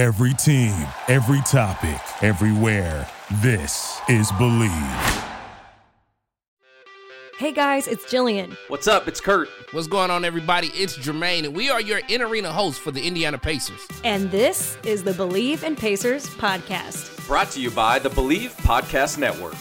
Every team, every topic, everywhere. This is Believe. Hey guys, it's Jillian. What's up? It's Kurt. What's going on, everybody? It's Jermaine, and we are your in arena hosts for the Indiana Pacers. And this is the Believe in Pacers podcast. Brought to you by the Believe Podcast Network.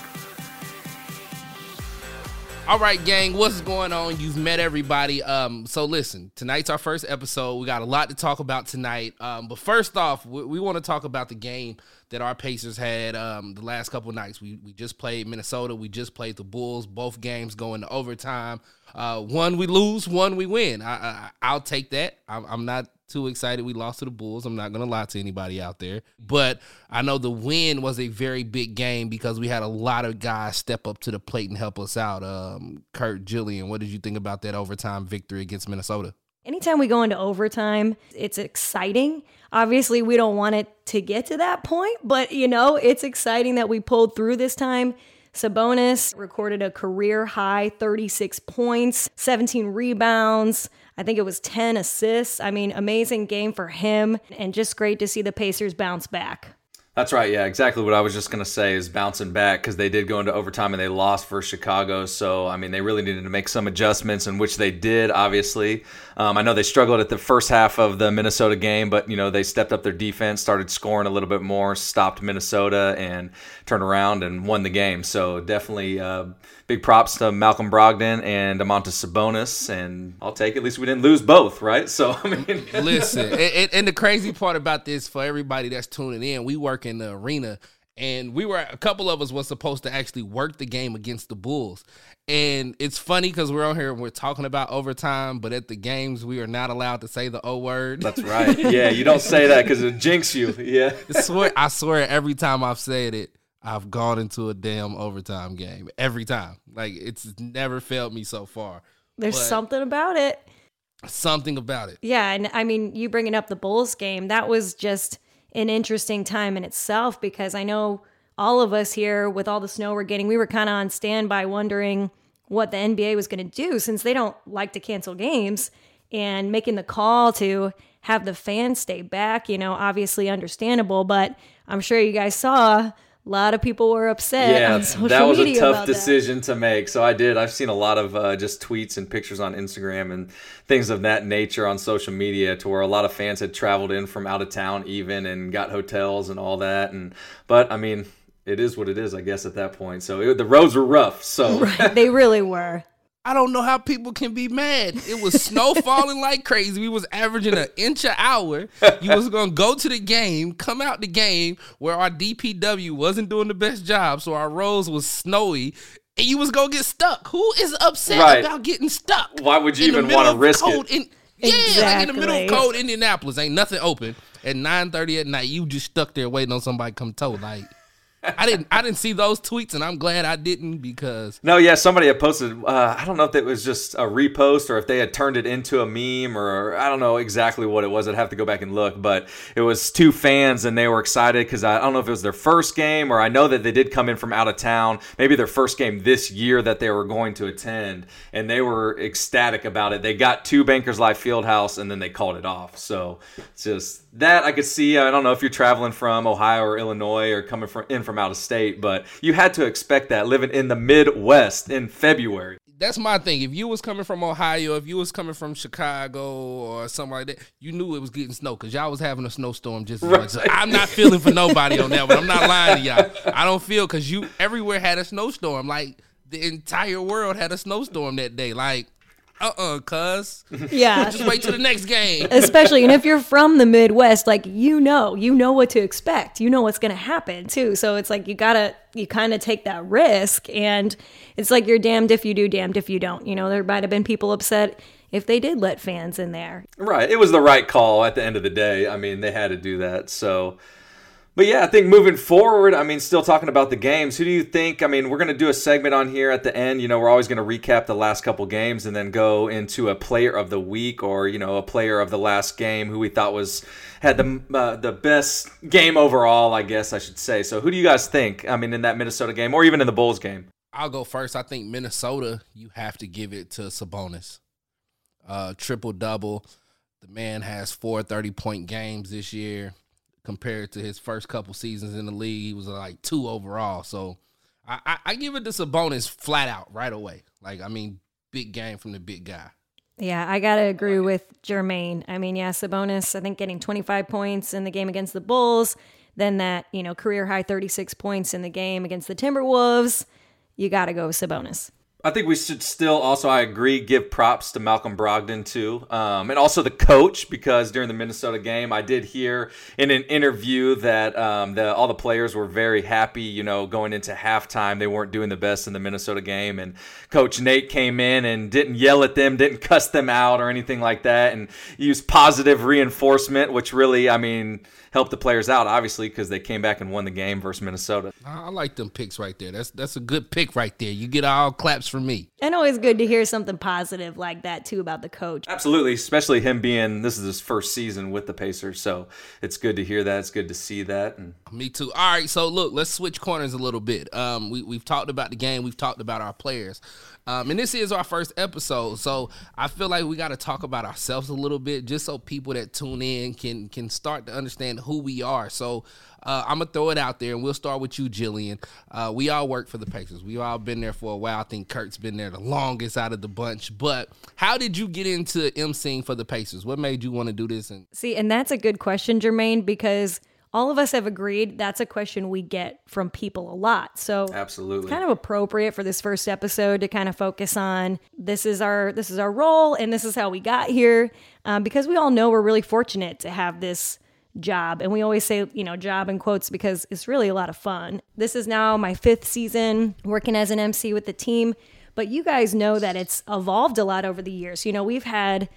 All right, gang, what's going on? You've met everybody. Um, so listen, tonight's our first episode. We got a lot to talk about tonight. Um, but first off, we, we want to talk about the game that our Pacers had um, the last couple nights. We we just played Minnesota. We just played the Bulls. Both games going to overtime. Uh, one we lose, one we win. I, I will take that. I'm, I'm not too excited we lost to the Bulls. I'm not to lie to anybody out there. But I know the win was a very big game because we had a lot of guys step up to the plate and help us out. Um, Kurt, Jillian, what did you think about that overtime victory against Minnesota? Anytime we go into overtime, it's exciting. Obviously, we don't want it to get to that point, but you know, it's exciting that we pulled through this time. Sabonis recorded a career high 36 points, 17 rebounds. I think it was 10 assists. I mean, amazing game for him, and just great to see the Pacers bounce back. That's right. Yeah, exactly what I was just going to say is bouncing back because they did go into overtime and they lost for Chicago. So, I mean, they really needed to make some adjustments, in which they did, obviously. Um, I know they struggled at the first half of the Minnesota game, but, you know, they stepped up their defense, started scoring a little bit more, stopped Minnesota, and turned around and won the game. So, definitely uh, big props to Malcolm Brogdon and Domantas Sabonis. And I'll take it. At least we didn't lose both, right? So, I mean, listen, and, and the crazy part about this for everybody that's tuning in, we work in the arena and we were a couple of us was supposed to actually work the game against the Bulls. And it's funny because we're on here and we're talking about overtime, but at the games we are not allowed to say the O word. That's right. Yeah, you don't say that because it jinx you. Yeah. I swear, I swear, every time I've said it, I've gone into a damn overtime game. Every time, like it's never failed me so far. There's but something about it. Something about it. Yeah, and I mean, you bringing up the Bulls game, that was just an interesting time in itself because I know all of us here with all the snow we're getting, we were kind of on standby wondering what the NBA was going to do since they don't like to cancel games and making the call to have the fans stay back, you know, obviously understandable, but I'm sure you guys saw a lot of people were upset. Yeah, that was a tough decision that. to make. So I did. I've seen a lot of uh, just tweets and pictures on Instagram and things of that nature on social media, to where a lot of fans had traveled in from out of town, even and got hotels and all that. And but I mean, it is what it is, I guess, at that point. So it, the roads were rough. So right, they really were. I don't know how people can be mad. It was snow falling like crazy. We was averaging an inch an hour. You was gonna go to the game, come out the game where our DPW wasn't doing the best job, so our roads was snowy, and you was gonna get stuck. Who is upset right. about getting stuck? Why would you even want to risk it? In, yeah, exactly. like in the middle of cold Indianapolis, ain't nothing open. At nine thirty at night, you just stuck there waiting on somebody come tow. Like I didn't I didn't see those tweets, and I'm glad I didn't because no, yeah, somebody had posted. Uh, I don't know if it was just a repost or if they had turned it into a meme or I don't know exactly what it was. I'd have to go back and look, but it was two fans and they were excited because I don't know if it was their first game or I know that they did come in from out of town, maybe their first game this year that they were going to attend, and they were ecstatic about it. They got to Bankers Life Fieldhouse and then they called it off. So it's just that I could see. I don't know if you're traveling from Ohio or Illinois or coming from in from out of state, but you had to expect that living in the Midwest in February. That's my thing. If you was coming from Ohio, if you was coming from Chicago or something like that, you knew it was getting snow because y'all was having a snowstorm just as right. much. So I'm not feeling for nobody on that one. I'm not lying to y'all. I don't feel because you everywhere had a snowstorm. Like the entire world had a snowstorm that day. Like uh-uh, cuz. Yeah. Just wait till the next game. Especially, and if you're from the Midwest, like you know, you know what to expect. You know what's gonna happen too. So it's like you gotta, you kind of take that risk, and it's like you're damned if you do, damned if you don't. You know, there might have been people upset if they did let fans in there. Right. It was the right call at the end of the day. I mean, they had to do that. So but yeah, I think moving forward, I mean, still talking about the games. Who do you think? I mean, we're going to do a segment on here at the end. You know, we're always going to recap the last couple games and then go into a player of the week or you know a player of the last game who we thought was had the uh, the best game overall. I guess I should say. So, who do you guys think? I mean, in that Minnesota game or even in the Bulls game? I'll go first. I think Minnesota. You have to give it to Sabonis. Uh, triple double. The man has four 30 point games this year compared to his first couple seasons in the league. He was like two overall. So I, I, I give it to Sabonis flat out right away. Like I mean, big game from the big guy. Yeah, I gotta agree with Jermaine. I mean, yeah, Sabonis, I think getting 25 points in the game against the Bulls, then that, you know, career high 36 points in the game against the Timberwolves. You gotta go with Sabonis. I think we should still also, I agree, give props to Malcolm Brogdon too, um, and also the coach because during the Minnesota game, I did hear in an interview that um, the, all the players were very happy. You know, going into halftime, they weren't doing the best in the Minnesota game, and Coach Nate came in and didn't yell at them, didn't cuss them out or anything like that, and used positive reinforcement, which really, I mean help the players out, obviously, because they came back and won the game versus Minnesota. I like them picks right there. That's that's a good pick right there. You get all claps from me. And always good to hear something positive like that too about the coach. Absolutely, especially him being this is his first season with the Pacers, so it's good to hear that. It's good to see that. And... Me too. All right, so look, let's switch corners a little bit. Um, we we've talked about the game, we've talked about our players. Um, and this is our first episode, so I feel like we got to talk about ourselves a little bit, just so people that tune in can can start to understand who we are. So uh, I'm gonna throw it out there, and we'll start with you, Jillian. Uh, we all work for the Pacers. We've all been there for a while. I think Kurt's been there the longest out of the bunch. But how did you get into emceeing for the Pacers? What made you want to do this? And see, and that's a good question, Jermaine, because all of us have agreed that's a question we get from people a lot. So absolutely, kind of appropriate for this first episode to kind of focus on this is our this is our role and this is how we got here, um, because we all know we're really fortunate to have this job, and we always say you know job in quotes because it's really a lot of fun. This is now my fifth season working as an MC with the team, but you guys know that it's evolved a lot over the years. You know we've had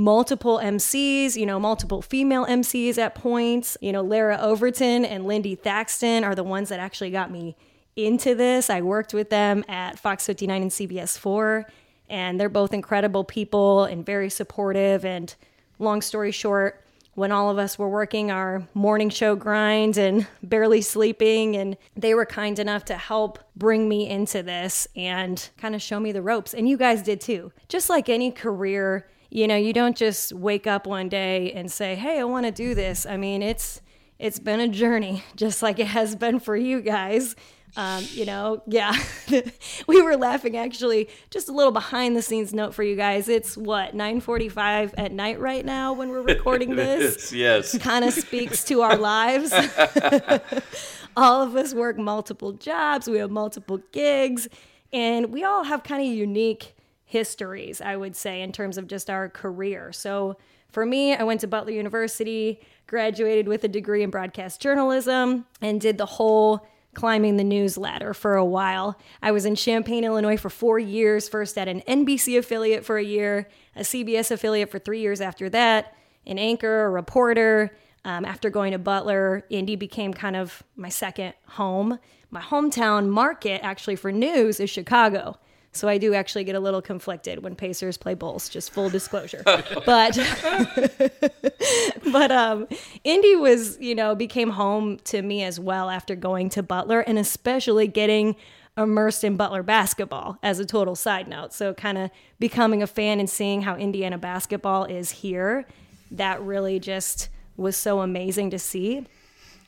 multiple MCs, you know, multiple female MCs at points. You know, Lara Overton and Lindy Thackston are the ones that actually got me into this. I worked with them at Fox 59 and CBS 4, and they're both incredible people and very supportive. And long story short, when all of us were working our morning show grind and barely sleeping, and they were kind enough to help bring me into this and kind of show me the ropes. And you guys did too. Just like any career you know, you don't just wake up one day and say, "Hey, I want to do this." I mean, it's it's been a journey, just like it has been for you guys. Um, you know, yeah, we were laughing actually. Just a little behind the scenes note for you guys. It's what 9:45 at night right now when we're recording this. yes, kind of speaks to our lives. all of us work multiple jobs. We have multiple gigs, and we all have kind of unique histories, I would say, in terms of just our career. So for me, I went to Butler University, graduated with a degree in broadcast journalism, and did the whole climbing the news ladder for a while. I was in Champaign, Illinois for four years, first at an NBC affiliate for a year, a CBS affiliate for three years after that, an anchor, a reporter. Um, after going to Butler, Indy became kind of my second home. My hometown market, actually, for news is Chicago. So I do actually get a little conflicted when Pacers play Bulls, just full disclosure. but but um Indy was, you know, became home to me as well after going to Butler and especially getting immersed in Butler basketball as a total side note. So kind of becoming a fan and seeing how Indiana basketball is here, that really just was so amazing to see.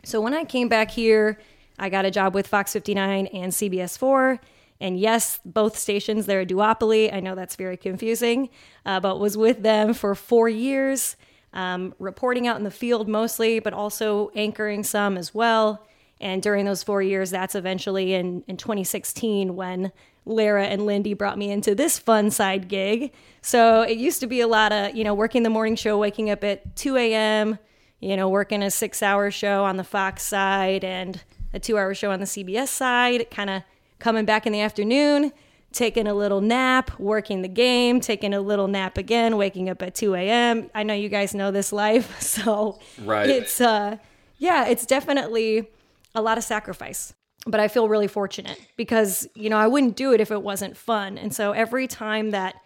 So when I came back here, I got a job with Fox 59 and CBS 4 and yes, both stations, they're a duopoly. I know that's very confusing, uh, but was with them for four years, um, reporting out in the field mostly, but also anchoring some as well. And during those four years, that's eventually in, in 2016 when Lara and Lindy brought me into this fun side gig. So it used to be a lot of, you know, working the morning show, waking up at 2 a.m., you know, working a six hour show on the Fox side and a two hour show on the CBS side, kind of coming back in the afternoon, taking a little nap, working the game, taking a little nap again, waking up at 2 a.m. I know you guys know this life. So right. it's, uh, yeah, it's definitely a lot of sacrifice. But I feel really fortunate because, you know, I wouldn't do it if it wasn't fun. And so every time that,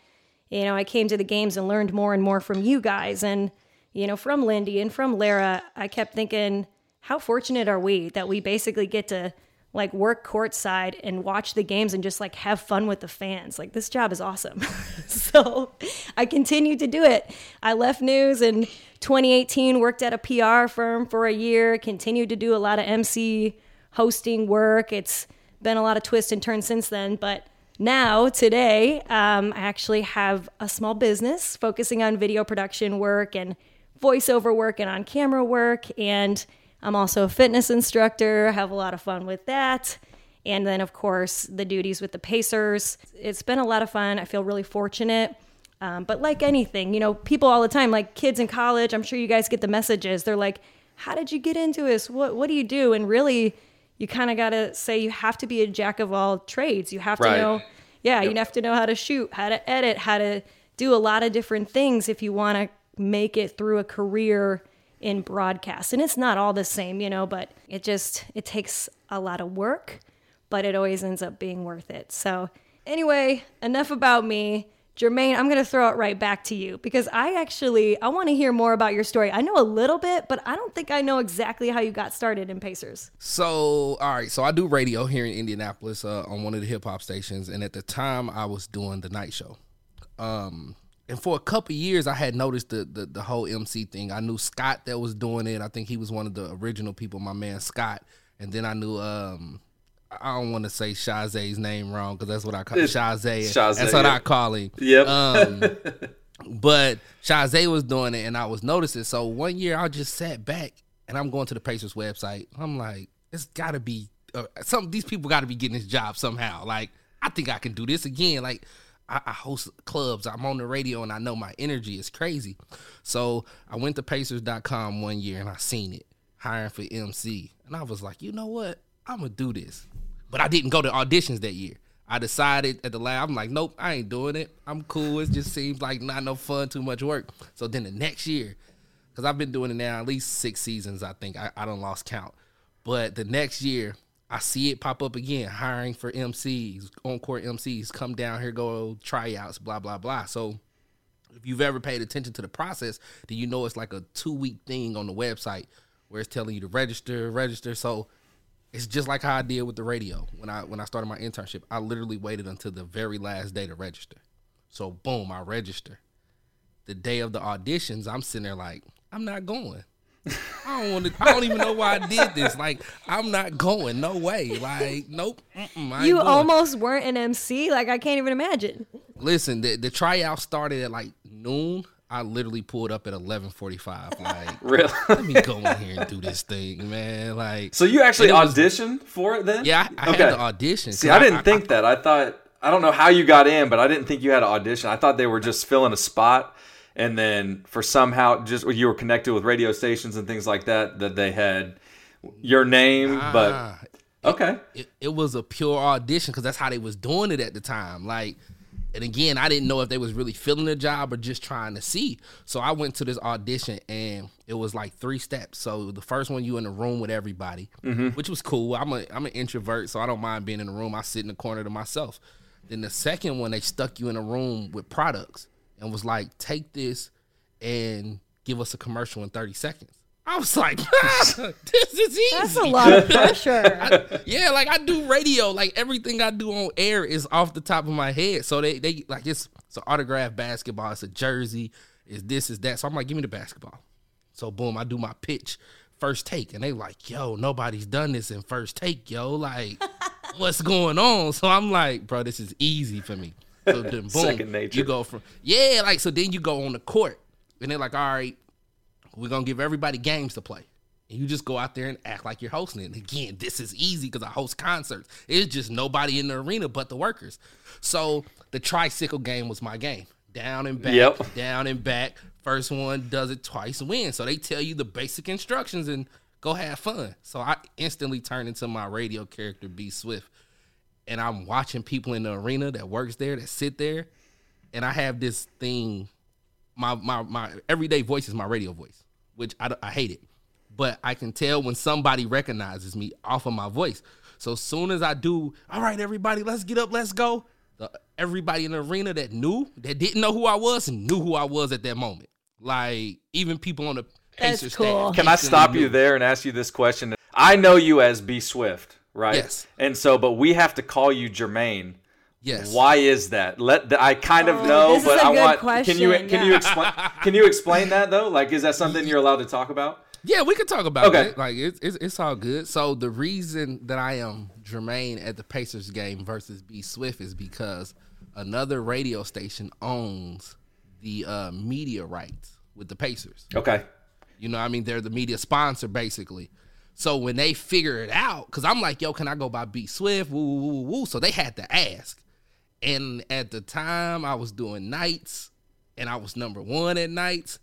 you know, I came to the games and learned more and more from you guys and, you know, from Lindy and from Lara, I kept thinking, how fortunate are we that we basically get to like work courtside and watch the games and just like have fun with the fans. Like this job is awesome. so I continued to do it. I left news and 2018, worked at a PR firm for a year, continued to do a lot of MC hosting work. It's been a lot of twists and turns since then, but now today um, i actually have a small business focusing on video production work and voiceover work and on camera work and i'm also a fitness instructor. Have a lot of fun with that. And then of course the duties with the pacers. It's been a lot of fun. I feel really fortunate. Um, but like anything you know people all the time like kids in college i'm sure you guys get the messages. They're like how did you get into this? What, what do you do? And really you kind of got to say you have to be a jack of all trades. You have to know, yeah, Yep. you have to know how to shoot, how to edit, how to do a lot of different things if you want to make it through a career in broadcast. And it's not all the same, you know, but it just it takes a lot of work, but it always ends up being worth it. So, anyway, enough about me. Jermaine, I'm going to throw it right back to you because I actually I want to hear more about your story. I know a little bit, but I don't think I know exactly how you got started in Pacers. So, all right. So I do radio here in Indianapolis uh, on one of the hip hop stations, and at the time I was doing the night show. Um, and for a couple years, I had noticed the, the the whole MC thing. I knew Scott that was doing it. I think he was one of the original people. My man Scott, and then I knew um. I don't want to say Shaze's name wrong because that's what I call Shaze. Shaze, That's what I call him. Yep. Um, but Shaze was doing it, and I was noticing. So one year, I just sat back, and I'm going to the Pacers website. I'm like, it's got to be uh, some. These people got to be getting this job somehow. Like, I think I can do this again. Like, I, I host clubs. I'm on the radio, and I know my energy is crazy. So I went to Pacers.com one year, and I seen it hiring for MC, and I was like, you know what? I'm gonna do this. But I didn't go to auditions that year. I decided at the lab, I'm like, nope, I ain't doing it. I'm cool. It just seems like not no fun, too much work. So then the next year, because I've been doing it now at least six seasons, I think. I, I don't lost count. But the next year, I see it pop up again, hiring for MCs, on court MCs, come down here, go tryouts, blah, blah, blah. So if you've ever paid attention to the process, then you know it's like a two week thing on the website where it's telling you to register, register. So it's just like how I did with the radio when I when I started my internship. I literally waited until the very last day to register. So boom, I register. The day of the auditions, I'm sitting there like, I'm not going. I don't want to. I don't even know why I did this. Like, I'm not going. No way. Like, nope. I You going. almost weren't an MC. Like I can't even imagine. Listen, the, the tryout started at like noon. I literally pulled up at 11:45. Like, Really? let me go in here and do this thing, man. Like, So you actually And it was- auditioned for it then? yeah, I, I Okay. had to audition. See, I didn't think that. I thought I don't know how you got in, but I didn't think you had to audition. I thought they were just filling a spot, and then for somehow just you were connected with radio stations and things like that that they had your name. but Ah, okay, it, it was a pure audition because that's how they was doing it at the time. Like, and again, I didn't know if they was really filling the job or just trying to see. So I went to this audition and it was like three steps. So the first one, you in the room with everybody, which was cool. I'm a I'm an introvert, so I don't mind being in the room. I sit in the corner to myself. Then the second one, they stuck you in a room with products and was like, take this and give us a commercial in 30 seconds. I was like, this is easy. That's a lot of pressure. yeah, like I do radio. Like everything I do on air is off the top of my head. So they they like it's it's an autographed basketball, it's a jersey, it's this, is that. So I'm like, give me the basketball. So boom, I do my pitch, first take, and they like, yo, nobody's done this in first take, yo. Like, what's going on? So I'm like, bro, this is easy for me. So then boom, Second nature. you go from yeah, like so then you go on the court, and they're like, all right, we're gonna give everybody games to play. And you just go out there and act like you're hosting it. And again, this is easy because I host concerts. It's just nobody in the arena but the workers. So the tricycle game was my game. Down and back, Yep. down and back. First one does it twice, win. So they tell you the basic instructions and go have fun. So I instantly turned into my radio character, B Swift. And I'm watching people in the arena that works there, that sit there. And I have this thing my my my everyday voice is my radio voice, which I, I hate it, but I can tell when somebody recognizes me off of my voice. So as soon as I do, all right, everybody, let's get up, let's go. The, everybody in the arena that knew, that didn't know who I was, knew who I was at that moment. Like even people on the That's Pacers cool. staff can I stop you there and ask you this question? I know you as B Swift, right? Yes. And so, but we have to call you Jermaine. Yes. Why is that? Let the, I kind of Oh, know, this is but a I good want. Can you question, can you explain? Can you explain that though? Like, is that something you're allowed to talk about? Yeah, we could talk about Okay. it. Like it's, it's it's all good. So the reason that I am Jermaine at the Pacers game versus B Swift is because another radio station owns the uh, media rights with the Pacers. Okay. You know, I mean, they're the media sponsor basically. So when they figure it out, because I'm like, yo, can I go by B Swift? Woo, woo, woo, woo. So they had to ask. And at the time, I was doing nights, and I was number one at nights,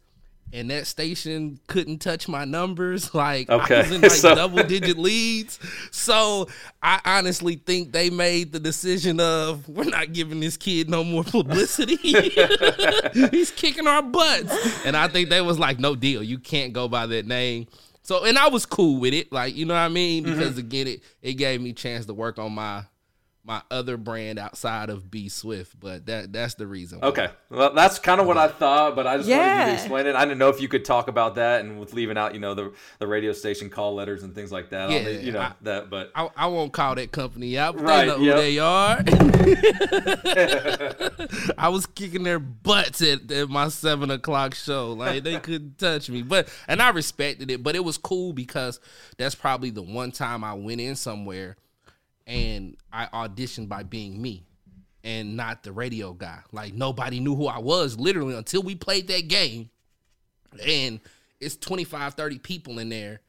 and that station couldn't touch my numbers. Like Okay. I was in like So- double digit leads. So I honestly think they made the decision of we're not giving this kid no more publicity. He's kicking our butts. And I think they was like, no deal. You can't go by that name. So and I was cool with it. Like, you know what I mean? Mm-hmm. Because again, it, it gave me a chance to work on my my other brand outside of B Swift. But that that's the reason. why. Okay. Well, that's kind of what I uh-huh. thought, but I just wanted you to explain it. I didn't know if you could talk about that and with leaving out, you know, the the radio station call letters and things like that. Yeah, the, you know I- that, but I, I won't call that company out, Right, they know who they are. I was kicking their butts at, at my seven o'clock show. Like they couldn't touch me. But and I respected it, but it was cool because that's probably the one time I went in somewhere and I auditioned by being me and not the radio guy. Like nobody knew who I was literally until we played that game. And it's 25, 30 people in there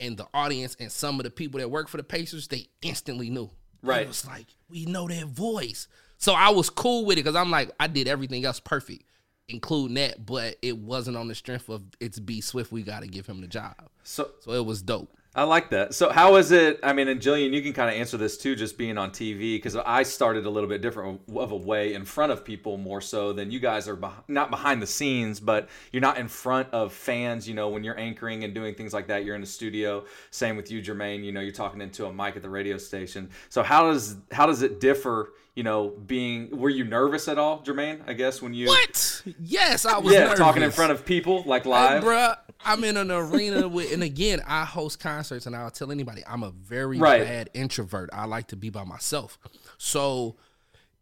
and the audience and some of the people that work for the Pacers, they instantly knew. Right. It was like, we know that voice. So I was cool with it because I'm like, I did everything else perfect, including that, but it wasn't on the strength of it's B Swift. We got to give him the job. so So it was dope. I like that. So how is it? I mean, and Jillian, you can kind of answer this too, just being on TV, because I started a little bit different of a way in front of people more so than you guys are. Not behind the scenes, but you're not in front of fans. You know, when you're anchoring and doing things like that, you're in the studio. Same with you, Jermaine. You know, you're talking into a mic at the radio station. So how does how does it differ? You know, being were you nervous at all, Jermaine? I guess when you What? Yes, I was yeah nervous. talking in front of people like live. Hey, bruh, I'm in an arena with, and again, I host concerts, and I'll tell anybody I'm a very Right. bad introvert. I like to be by myself. So,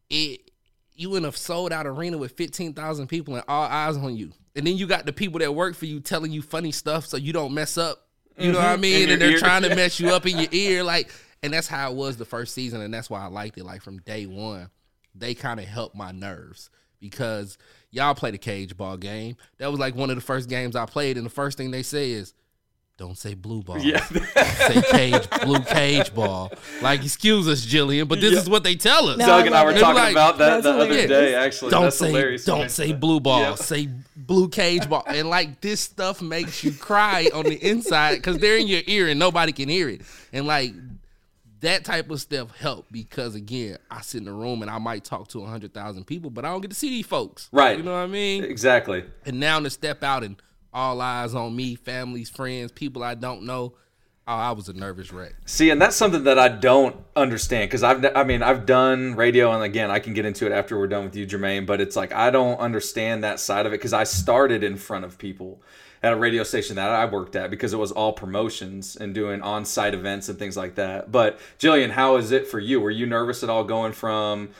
it you in a sold out arena with 15,000 people and all eyes on you, and then you got the people that work for you telling you funny stuff so you don't mess up. You know what I mean? Mm-hmm. And they're ear. trying to mess you up in your ear, like, and that's how it was the first season, and that's why I liked it. Like from day one, they kind of helped my nerves because y'all played a cage ball game. That was like one of the first games I played, and the first thing they say is, "Don't say blue ball, Yeah. say cage blue cage ball." Like, excuse us, Jillian, but this Yeah. is what they tell us. No, Doug I and I were it. talking Like, about that that's the other day. Actually, don't that's say hilarious. don't say blue ball Yeah. say blue cage ball and like this stuff makes you cry on the inside because they're in your ear and nobody can hear it and like that type of stuff helped because again i sit in a room and i might talk to 100000 people but i don't get to see these folks Right. you know what i mean Exactly. and now to step out and all eyes on me families friends people i don't know oh, i was a nervous wreck See, and that's something that I don't understand because I've, I mean, I've done radio, and again, I can get into it after we're done with you, Jermaine. But it's like I don't understand that side of it because I started in front of people at a radio station that I worked at because it was all promotions and doing on-site events and things like that. But Jillian, how is it for you? Were you nervous at all going from,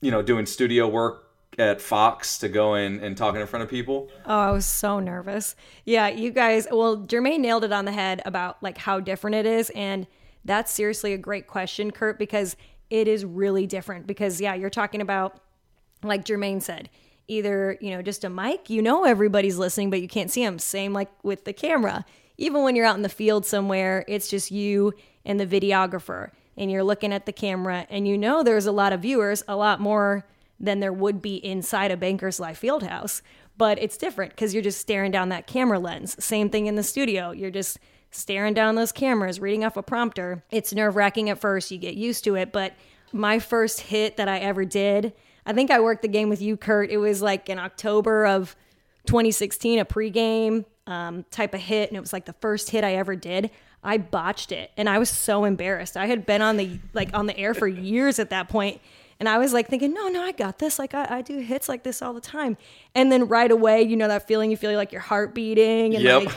you know, doing studio work at Fox to going and talking in front of people? Oh, I was so nervous. Yeah, you guys, well, Jermaine nailed it on the head about like how different it is. And that's seriously a great question, Kurt, because it is really different. Because, yeah, you're talking about, like Jermaine said, either, you know, just a mic, you know, everybody's listening, but you can't see them. Same like with the camera. Even when you're out in the field somewhere, it's just you and the videographer, and you're looking at the camera, and you know there's a lot of viewers, a lot more than there would be inside a Bankers Life Fieldhouse. But it's different because you're just staring down that camera lens. Same thing in the studio. You're just staring down those cameras, reading off a prompter. It's nerve wracking at first. You get used to it. But my first hit that I ever did, I think I worked the game with you, Kurt. It was like in October of 2016, a pregame um, type of hit. And it was like the first hit I ever did. I botched it and I was so embarrassed. I had been on the like on the air for years at that point and I was like thinking, no, no, I got this. Like I, I do hits like this all the time. And then right away, you know that feeling you feel like your heart beating and Yep. like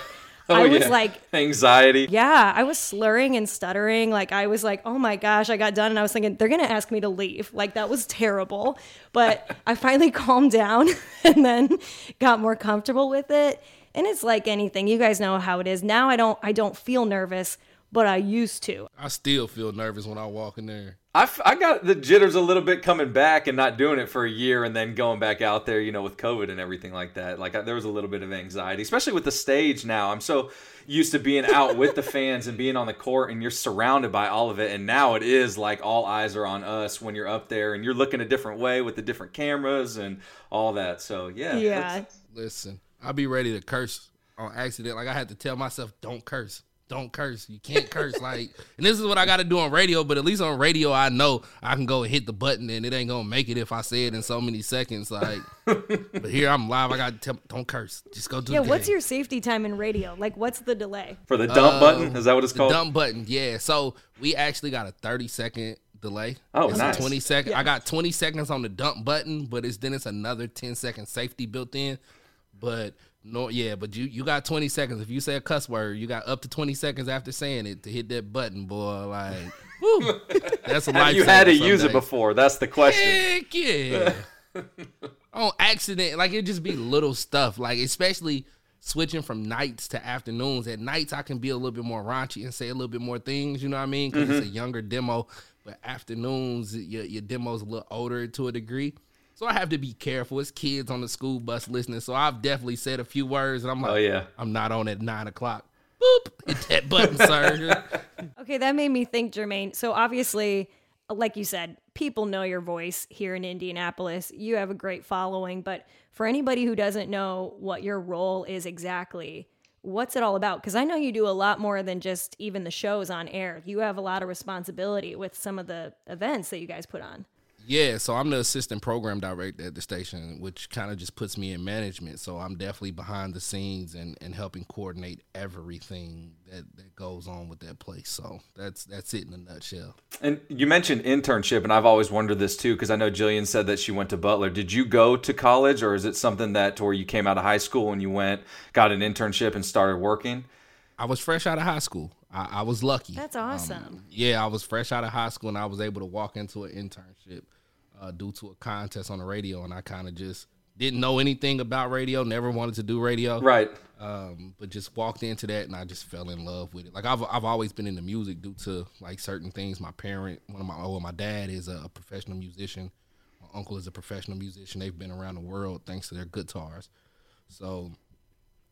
Oh, I was yeah. like, anxiety. yeah, I was slurring and stuttering. Like I was like, oh my gosh, I got done and I was thinking they're gonna ask me to leave. Like that was terrible. But I finally calmed down and then got more comfortable with it. And it's like anything. You guys know how it is. Now I don't I don't feel nervous, but I used to. I still feel nervous when I walk in there. I, f- I got the jitters a little bit coming back and not doing it for a year and then going back out there, you know, with COVID and everything like that. Like I, there was a little bit of anxiety, especially with the stage now. I'm so used to being out with the fans and being on the court and you're surrounded by all of it. And now it is like all eyes are on us when you're up there and you're looking a different way with the different cameras and all that. So yeah. Yeah. Listen, I'll be ready to curse on accident. Like I had to tell myself, don't curse. Don't curse. You can't curse. Like, and this is what I got to do on radio. But at least on radio, I know I can go hit the button, and it ain't gonna make it if I say it in so many seconds. Like, but here I'm live. I got to tell, don't curse. Just go do. Yeah, the what's game. your safety time in radio? Like what's the delay? For the dump Uh, button, is that what it's the called? dump button? Yeah. So we actually got a 30 second delay. Oh, it's nice. A 20 second. Yeah. I got 20 seconds on the dump button, but it's then it's another 10 second safety built in. But no, yeah, but you you got 20 seconds. If you say a cuss word, you got up to 20 seconds after saying it to hit that button, boy. Like, woo, that's a life. you had to use it before? That's the question. Heck yeah. On accident, like it just be little stuff, like especially switching from nights to afternoons. At nights, I can be a little bit more raunchy and say a little bit more things. You know what I mean? Because it's mm-hmm. a younger demo. But afternoons, your your demo's a little older to a degree. So I have to be careful. It's kids on the school bus listening. So I've definitely said a few words, and I'm like, Oh, yeah. I'm not on at nine o'clock. Boop, hit that button, sir. Okay, that made me think, Jermaine. So obviously, like you said, people know your voice here in Indianapolis. You have a great following, but for anybody who doesn't know what your role is exactly, what's it all about? Because I know you do a lot more than just even the shows on air. You have a lot of responsibility with some of the events that you guys put on. Yeah, so I'm the assistant program director at the station, which kind of just puts me in management. So I'm definitely behind the scenes and, and helping coordinate everything that, that goes on with that place. So that's that's it in a nutshell. And you mentioned internship, and I've always wondered this too, because I know Jillian said that she went to Butler. Did you go to college, or is it something that to where you came out of high school and you went, got an internship, and started working? I was fresh out of high school. I, I was lucky. That's um, awesome. Yeah, I was fresh out of high school and I was able to walk into an internship uh, due to a contest on the radio, and I kind of just didn't know anything about radio, never wanted to do radio. Right. um, but just walked into that and I just fell in love with it. Like I've I've always been into music due to like certain things. My parent, one of my well, my dad is a, professional musician. My uncle is a professional musician. They've been around the world thanks to their guitars. So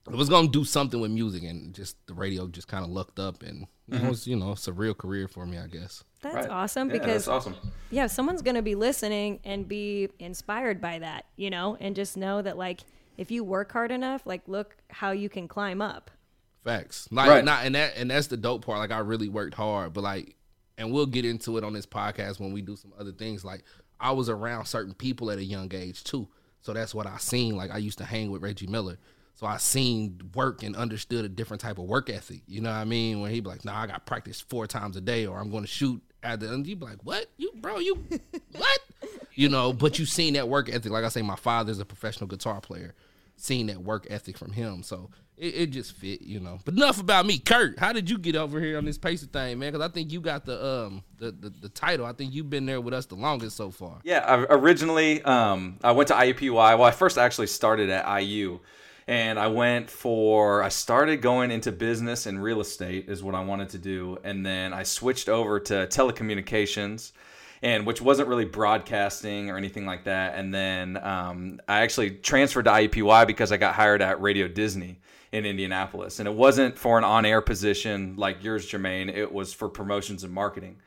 I was gonna do something with music and just the radio just kind of lucked up and it was you know it's a real career for me I guess. That's Right. awesome Yeah, because that's awesome. yeah, someone's going to be listening and be inspired by that, you know, and just know that like if you work hard enough, like look how you can climb up. Facts. Like Right. not and that and that's the dope part. Like I really worked hard, but like and we'll get into it on this podcast when we do some other things. Like I was around certain people at a young age too. So that's what I seen. Like I used to hang with Reggie Miller. So I seen work and understood a different type of work ethic. You know what I mean? When he'd be like, nah, I got practice four times a day or I'm gonna shoot at the and you be like, What? You bro, you what? You know, but you've seen that work ethic. Like I say, my father's a professional guitar player. Seen that work ethic from him. So it, it just fit, you know. But enough about me. Kurt, how did you get over here on this Pacer thing, man? Because I think you got the um the, the the title. I think you've been there with us the longest so far. Yeah, I, originally um, I went to IUPUI. Well, I first actually started at IU, and I went for I started going into business and real estate is what I wanted to do, and then I switched over to telecommunications, and which wasn't really broadcasting or anything like that. And then um, I actually transferred to IUPUI because I got hired at Radio Disney in Indianapolis, and it wasn't for an on-air position like yours, Jermaine. It was for promotions and marketing.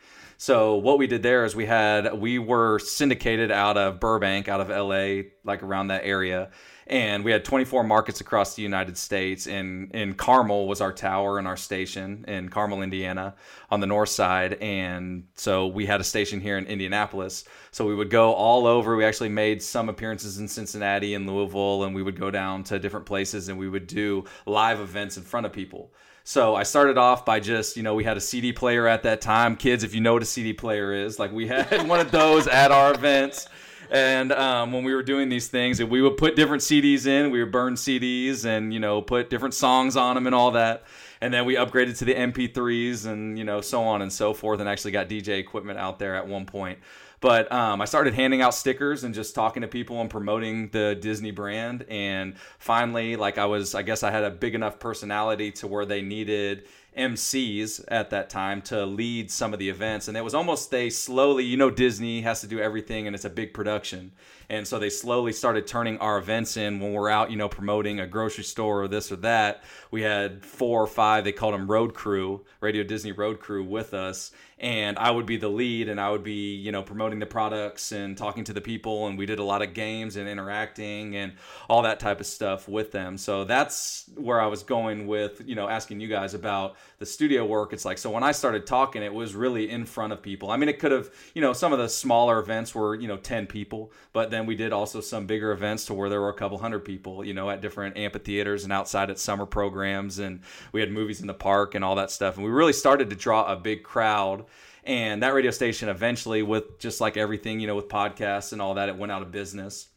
So what we did there is we had we were syndicated out of Burbank, out of LA, like around that area, and we had 24 markets across the United States. And in Carmel was our tower and our station in Carmel, Indiana, on the north side. And so we had a station here in Indianapolis. So we would go all over. We actually made some appearances in Cincinnati and Louisville, and we would go down to different places and we would do live events in front of people. So I started off by just, you know, we had a CD player at that time. Kids, if you know what a CD player is, like we had one of those at our events. And um, when we were doing these things, we would put different CDs in, we would burn CDs, and you know, put different songs on them and all that. And then we upgraded to the MP3s, and you know, so on and so forth, and actually got DJ equipment out there at one point. But um, I started handing out stickers and just talking to people and promoting the Disney brand. And finally, like I was, I guess I had a big enough personality to where they needed MCs at that time to lead some of the events. And it was almost they slowly, you know, Disney has to do everything and it's a big production. And so they slowly started turning our events in when we're out, you know, promoting a grocery store or this or that. We had four or five, they called them road crew, Radio Disney road crew with us and I would be the lead and I would be, you know, promoting the products and talking to the people and we did a lot of games and interacting and all that type of stuff with them. So that's where I was going with, you know, asking you guys about the studio work. It's like so when I started talking it was really in front of people. I mean, it could have, you know, some of the smaller events were, you know, 10 people, but then we did also some bigger events to where there were a couple hundred people, you know, at different amphitheaters and outside at summer programs and we had movies in the park and all that stuff. And we really started to draw a big crowd and that radio station eventually, with just like everything, you know, with podcasts and all that, it went out of business.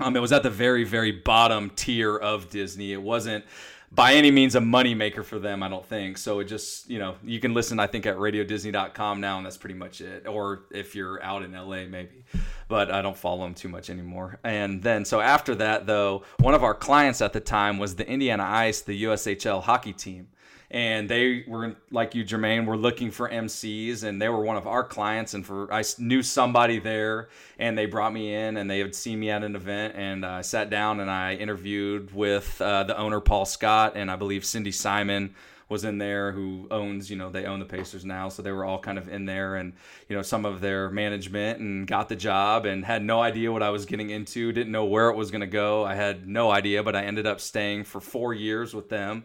Um, it was at the very, very bottom tier of Disney. It wasn't by any means a moneymaker for them, I don't think. So it just, you know, you can listen, I think, at radiodisney.com now, and that's pretty much it. Or if you're out in LA, maybe. But I don't follow them too much anymore. And then, so after that, though, one of our clients at the time was the Indiana Ice, the USHL hockey team and they were like you jermaine were looking for mcs and they were one of our clients and for i knew somebody there and they brought me in and they had seen me at an event and i sat down and i interviewed with uh, the owner paul scott and i believe cindy simon was in there who owns you know they own the pacers now so they were all kind of in there and you know some of their management and got the job and had no idea what i was getting into didn't know where it was going to go i had no idea but i ended up staying for four years with them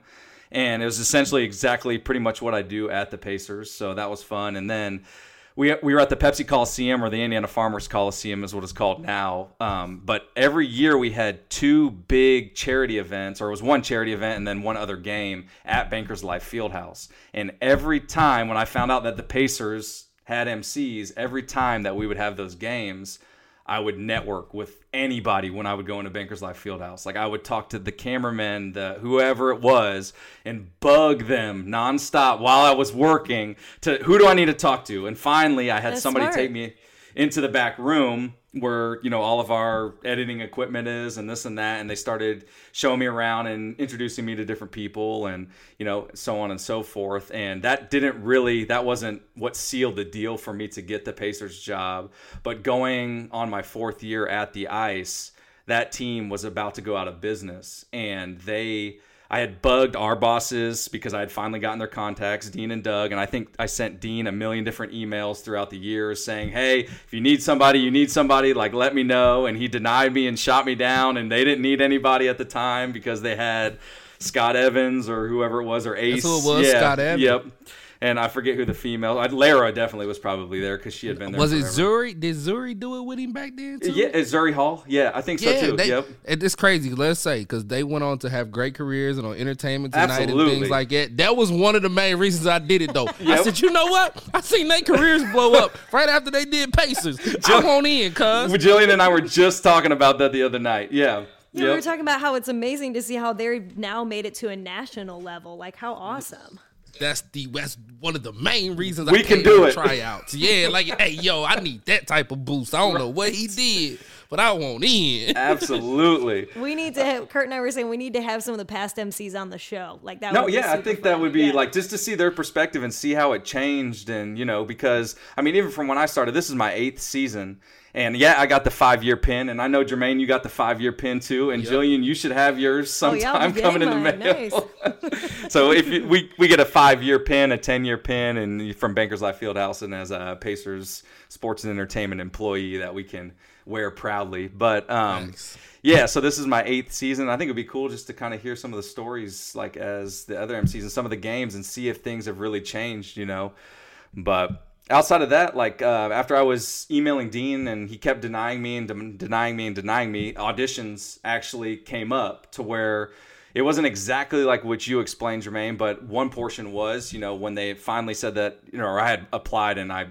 and it was essentially exactly pretty much what I do at the Pacers. So that was fun. And then we, we were at the Pepsi Coliseum or the Indiana Farmers Coliseum is what it's called now. Um, but every year we had two big charity events, or it was one charity event and then one other game at Bankers Life Fieldhouse. And every time when I found out that the Pacers had MCs, every time that we would have those games, I would network with anybody when I would go into Bankers Life Fieldhouse. Like I would talk to the cameraman, the whoever it was, and bug them nonstop while I was working to who do I need to talk to. And finally, I had That's somebody smart. take me into the back room where you know all of our editing equipment is and this and that and they started showing me around and introducing me to different people and you know so on and so forth. And that didn't really that wasn't what sealed the deal for me to get the Pacers job. But going on my fourth year at the ice that team was about to go out of business and they I had bugged our bosses because I had finally gotten their contacts, Dean and Doug, and I think I sent Dean a million different emails throughout the years saying, "Hey, if you need somebody, you need somebody, like let me know." And he denied me and shot me down, and they didn't need anybody at the time because they had Scott Evans or whoever it was or Ace. That's who it was, yeah, Scott Evans. Yep and I forget who the female. Lara definitely was probably there because she had been there. Was forever. it Zuri? Did Zuri do it with him back then? Too? Yeah, it's Zuri Hall. Yeah, I think so yeah, too. They, yep. It's crazy. Let's say because they went on to have great careers and on Entertainment Tonight Absolutely. and things like that. That was one of the main reasons I did it though. yep. I said, you know what? I seen their careers blow up right after they did Pacers. Jill- I want in, cuz. Jillian and I were just talking about that the other night. Yeah. Yeah, yep. we were talking about how it's amazing to see how they've now made it to a national level. Like how awesome. That's the that's one of the main reasons we I can do it. Tryouts, yeah. Like, hey, yo, I need that type of boost. I don't know what he did, but I want in. Absolutely. we need to. Have, Kurt and I were saying we need to have some of the past MCs on the show. Like that. No, yeah, I think fun. that would be yeah. like just to see their perspective and see how it changed, and you know, because I mean, even from when I started, this is my eighth season and yeah, I got the five year pin, and I know Jermaine, you got the five year pin too, and yep. Jillian, you should have yours sometime oh, yeah, coming in the mail. Nice. so if you, we we get a five year pin, a ten year pin, and from Bankers Life Fieldhouse, and as a Pacers Sports and Entertainment employee that we can wear proudly. But um, yeah, so this is my eighth season. I think it'd be cool just to kind of hear some of the stories, like as the other MCs and some of the games, and see if things have really changed. You know, but outside of that, like uh, after I was emailing Dean and he kept denying me and de- denying me and denying me, auditions actually came up to where it wasn't exactly like what you explained, Jermaine, but one portion was, you know, when they finally said that, you know, I had applied and I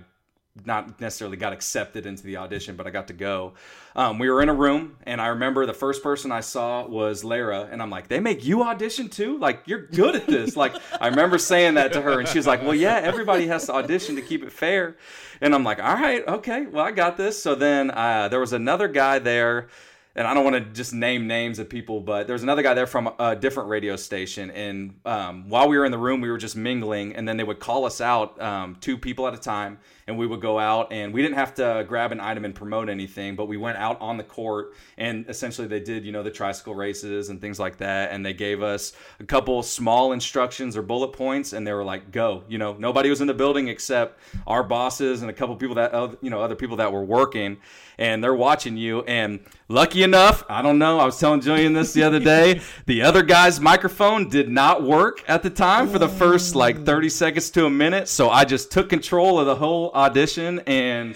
not necessarily got accepted into the audition, but I got to go. Um, we were in a room, and I remember the first person I saw was Lara, and I'm like, "They make you audition too? Like you're good at this?" like I remember saying that to her, and she was like, "Well, yeah, everybody has to audition to keep it fair." And I'm like, "All right, okay, well, I got this." So then uh, there was another guy there and I don't want to just name names of people, but there's another guy there from a different radio station. And um, while we were in the room, we were just mingling, and then they would call us out, um, two people at a time, and we would go out, and we didn't have to grab an item and promote anything, but we went out on the court, and essentially they did, you know, the tricycle races and things like that, and they gave us a couple small instructions or bullet points, and they were like, "Go!" You know, nobody was in the building except our bosses and a couple people that, you know, other people that were working and they're watching you. And lucky enough, I don't know. I was telling Julian this the other day. the other guy's microphone did not work at the time for the first like 30 seconds to a minute. So I just took control of the whole audition and.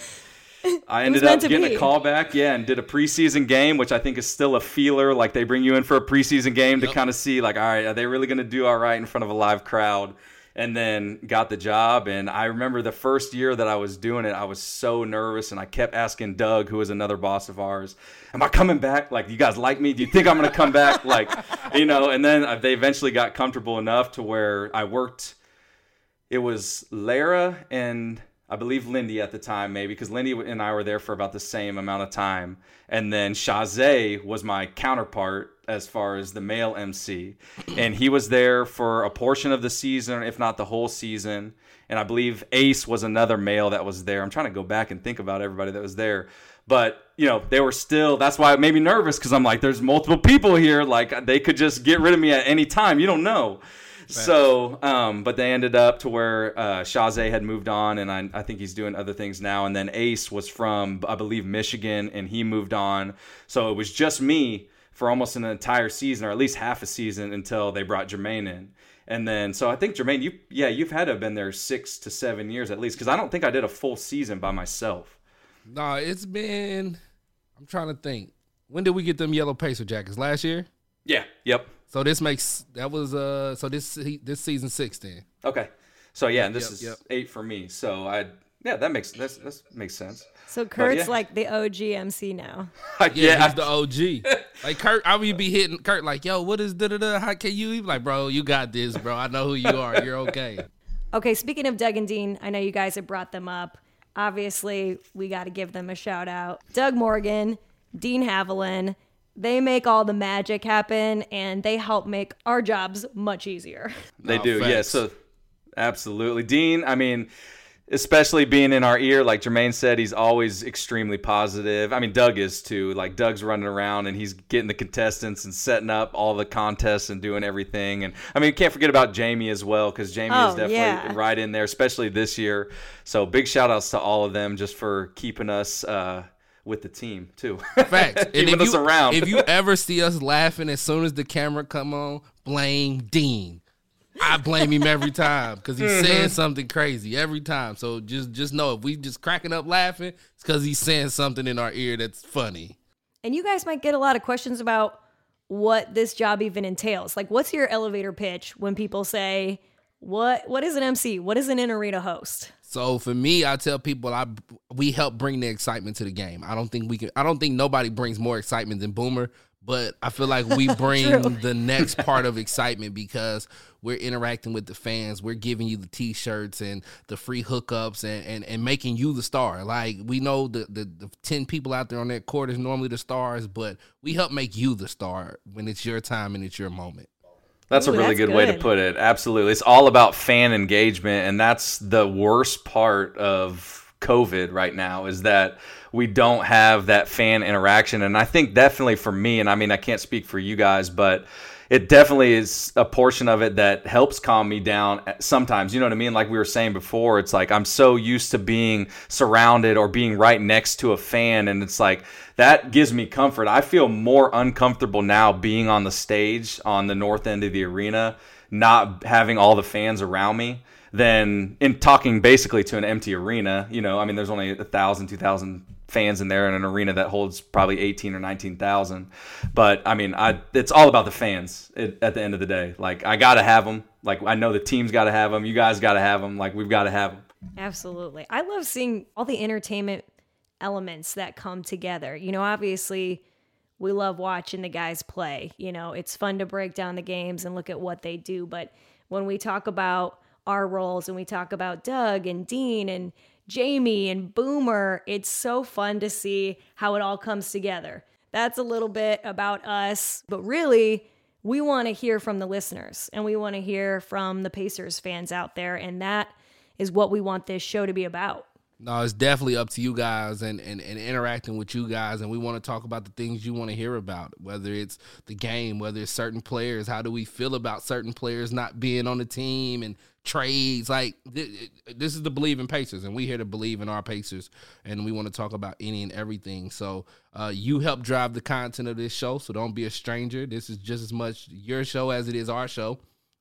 I ended up getting be. a call back, yeah, and did a preseason game, which I think is still a feeler. Like they bring you in for a preseason game yep. to kind of see, like, all right, are they really going to do all right in front of a live crowd? And then got the job. And I remember the first year that I was doing it, I was so nervous, and I kept asking Doug, who was another boss of ours, "Am I coming back? Like, you guys like me? Do you think I'm gonna come back? Like, you know?" And then uh, they eventually got comfortable enough to where I worked. It was Lara and I believe Lindy at the time, maybe because Lindy and I were there for about the same amount of time, and then Shazay was my counterpart as far as the male MC, and he was there for a portion of the season, if not the whole season. And I believe Ace was another male that was there. I'm trying to go back and think about everybody that was there, but you know they were still. That's why it made me nervous because I'm like, there's multiple people here. Like they could just get rid of me at any time. You don't know. So, um, but they ended up to where uh, Shazay had moved on, and I, I, think he's doing other things now. And then Ace was from, I believe, Michigan, and he moved on. So it was just me for almost an entire season, or at least half a season, until they brought Jermaine in. And then, so I think Jermaine, you, yeah, you've had to have been there six to seven years at least, because I don't think I did a full season by myself. No, it's been. I'm trying to think. When did we get them yellow pacer jackets? Last year. Yeah. Yep. So this makes that was uh so this this season six then. Okay. So yeah, and this yep, is yep. eight for me. So I yeah that makes that's that makes sense. So Kurt's yeah. like the OG MC now. yeah, yeah, he's the OG. like Kurt, I would be hitting Kurt like, "Yo, what is da da da? How can you?" Be like, bro, you got this, bro. I know who you are. You're okay. okay. Speaking of Doug and Dean, I know you guys have brought them up. Obviously, we got to give them a shout out. Doug Morgan, Dean Haviland they make all the magic happen and they help make our jobs much easier. They oh, do, yes. Yeah, so absolutely. Dean, I mean, especially being in our ear, like Jermaine said, he's always extremely positive. I mean, Doug is too. Like Doug's running around and he's getting the contestants and setting up all the contests and doing everything. And I mean, you can't forget about Jamie as well because Jamie oh, is definitely yeah. right in there, especially this year. So big shout outs to all of them just for keeping us. Uh, with the team too. Facts. Keeping us you, around. if you ever see us laughing as soon as the camera come on, blame Dean. I blame him every time because he's mm-hmm. saying something crazy every time. So just just know if we just cracking up laughing, it's because he's saying something in our ear that's funny. And you guys might get a lot of questions about what this job even entails. Like, what's your elevator pitch when people say, "What what is an MC? What is an in arena host?" So for me, I tell people I we help bring the excitement to the game. I don't think we can. I don't think nobody brings more excitement than Boomer, but I feel like we bring the next part of excitement because we're interacting with the fans. We're giving you the t-shirts and the free hookups and and, and making you the star. Like we know the, the the ten people out there on that court is normally the stars, but we help make you the star when it's your time and it's your moment. That's Ooh, a really that's good, good, way to put it. Absolutely. It's all about fan engagement and that's the worst part of COVID right now is that we don't have that fan interaction and I think definitely for me and I mean I can't speak for you guys but it definitely is a portion of it that helps calm me down sometimes. You know what I mean? Like we were saying before, it's like I'm so used to being surrounded or being right next to a fan, and it's like that gives me comfort. I feel more uncomfortable now being on the stage on the north end of the arena, not having all the fans around me than in talking basically to an empty arena. You know, I mean, there's only a thousand, two thousand fans in there in an arena that holds probably 18 or 19,000. But I mean, I it's all about the fans at, at the end of the day. Like I got to have them. Like I know the team's got to have them. You guys got to have them. Like we've got to have them. Absolutely. I love seeing all the entertainment elements that come together. You know, obviously, we love watching the guys play. You know, it's fun to break down the games and look at what they do. But when we talk about our roles and we talk about Doug and Dean and Jamie and Boomer, it's so fun to see how it all comes together. That's a little bit about us, but really, we want to hear from the listeners and we want to hear from the Pacers fans out there. And that is what we want this show to be about. No, it's definitely up to you guys and, and, and interacting with you guys. And we want to talk about the things you want to hear about, whether it's the game, whether it's certain players. How do we feel about certain players not being on the team and trades? Like, this is the Bleav in Pacers, and we here to believe in our Pacers. And we want to talk about any and everything. So, uh, you help drive the content of this show. So, don't be a stranger. This is just as much your show as it is our show.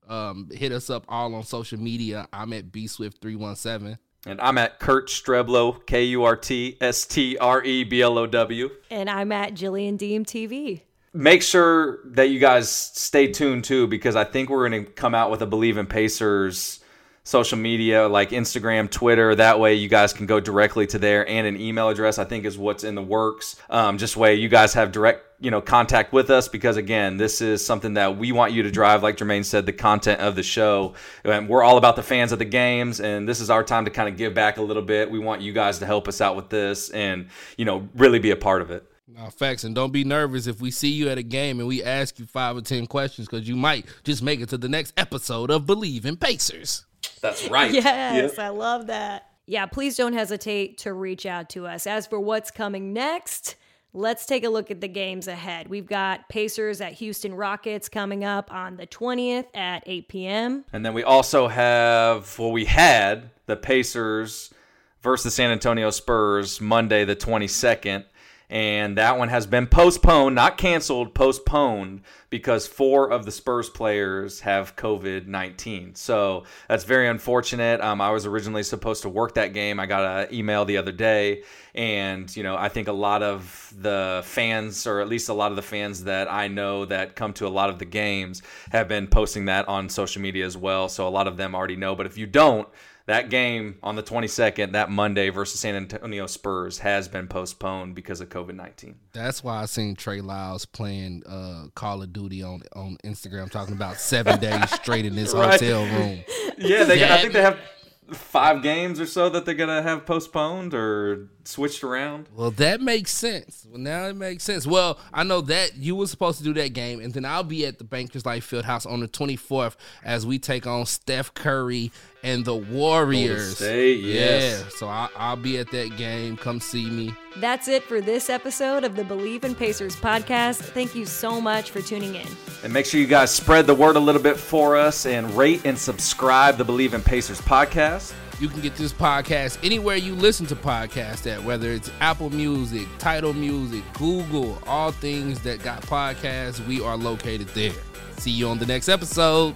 Um, hit us up all on social media. I'm at bswift317. And I'm at Kurt Streblow, K U R T S T R E B L O W. And I'm at Jillian Deem TV. Make sure that you guys stay tuned too, because I think we're going to come out with a Bleav in Pacers social media like Instagram, Twitter. That way you guys can go directly to there and an email address, I think is what's in the works. Um, just way you guys have direct you know contact with us because again this is something that we want you to drive like jermaine said the content of the show and we're all about the fans of the games and this is our time to kind of give back a little bit we want you guys to help us out with this and you know really be a part of it no, facts, and don't be nervous if we see you at a game and we ask you five or ten questions because you might just make it to the next episode of Bleav in Pacers. That's right. yes, I love that. Yeah, please don't hesitate to reach out to us. As for what's coming next, let's take a look at the games ahead. We've got Pacers at Houston Rockets coming up on the 20th at 8 p.m. And then we also have, well, we had the Pacers versus the San Antonio Spurs Monday, the 22nd and that one has been postponed, not canceled, postponed because four of the Spurs players have COVID 19. So that's very unfortunate. Um, I was originally supposed to work that game. I got an email the other day, and you know I think a lot of the fans, or at least a lot of the fans that I know that come to a lot of the games, have been posting that on social media as well. So a lot of them already know. But if you don't, that game on the 22nd, that Monday versus San Antonio Spurs, has been postponed because of COVID 19. That's why I seen Trey Lyles playing uh, Call of Duty on on Instagram, talking about seven days straight in this right. hotel room. Yeah, they, I think they have five games or so that they're gonna have postponed or switched around. Well, that makes sense. Well, now it makes sense. Well, I know that you were supposed to do that game, and then I'll be at the Bankers Life Fieldhouse on the 24th as we take on Steph Curry and the Warriors. State, yes. Yeah, so I, I'll be at that game. Come see me. That's it for this episode of the Bleav in Pacers podcast. Thank you so much for tuning in. And make sure you guys spread the word a little bit for us and rate and subscribe the Bleav in Pacers podcast. You can get this podcast anywhere you listen to podcasts at, whether it's Apple Music, Tidal Music, Google, all things that got podcasts, we are located there. See you on the next episode.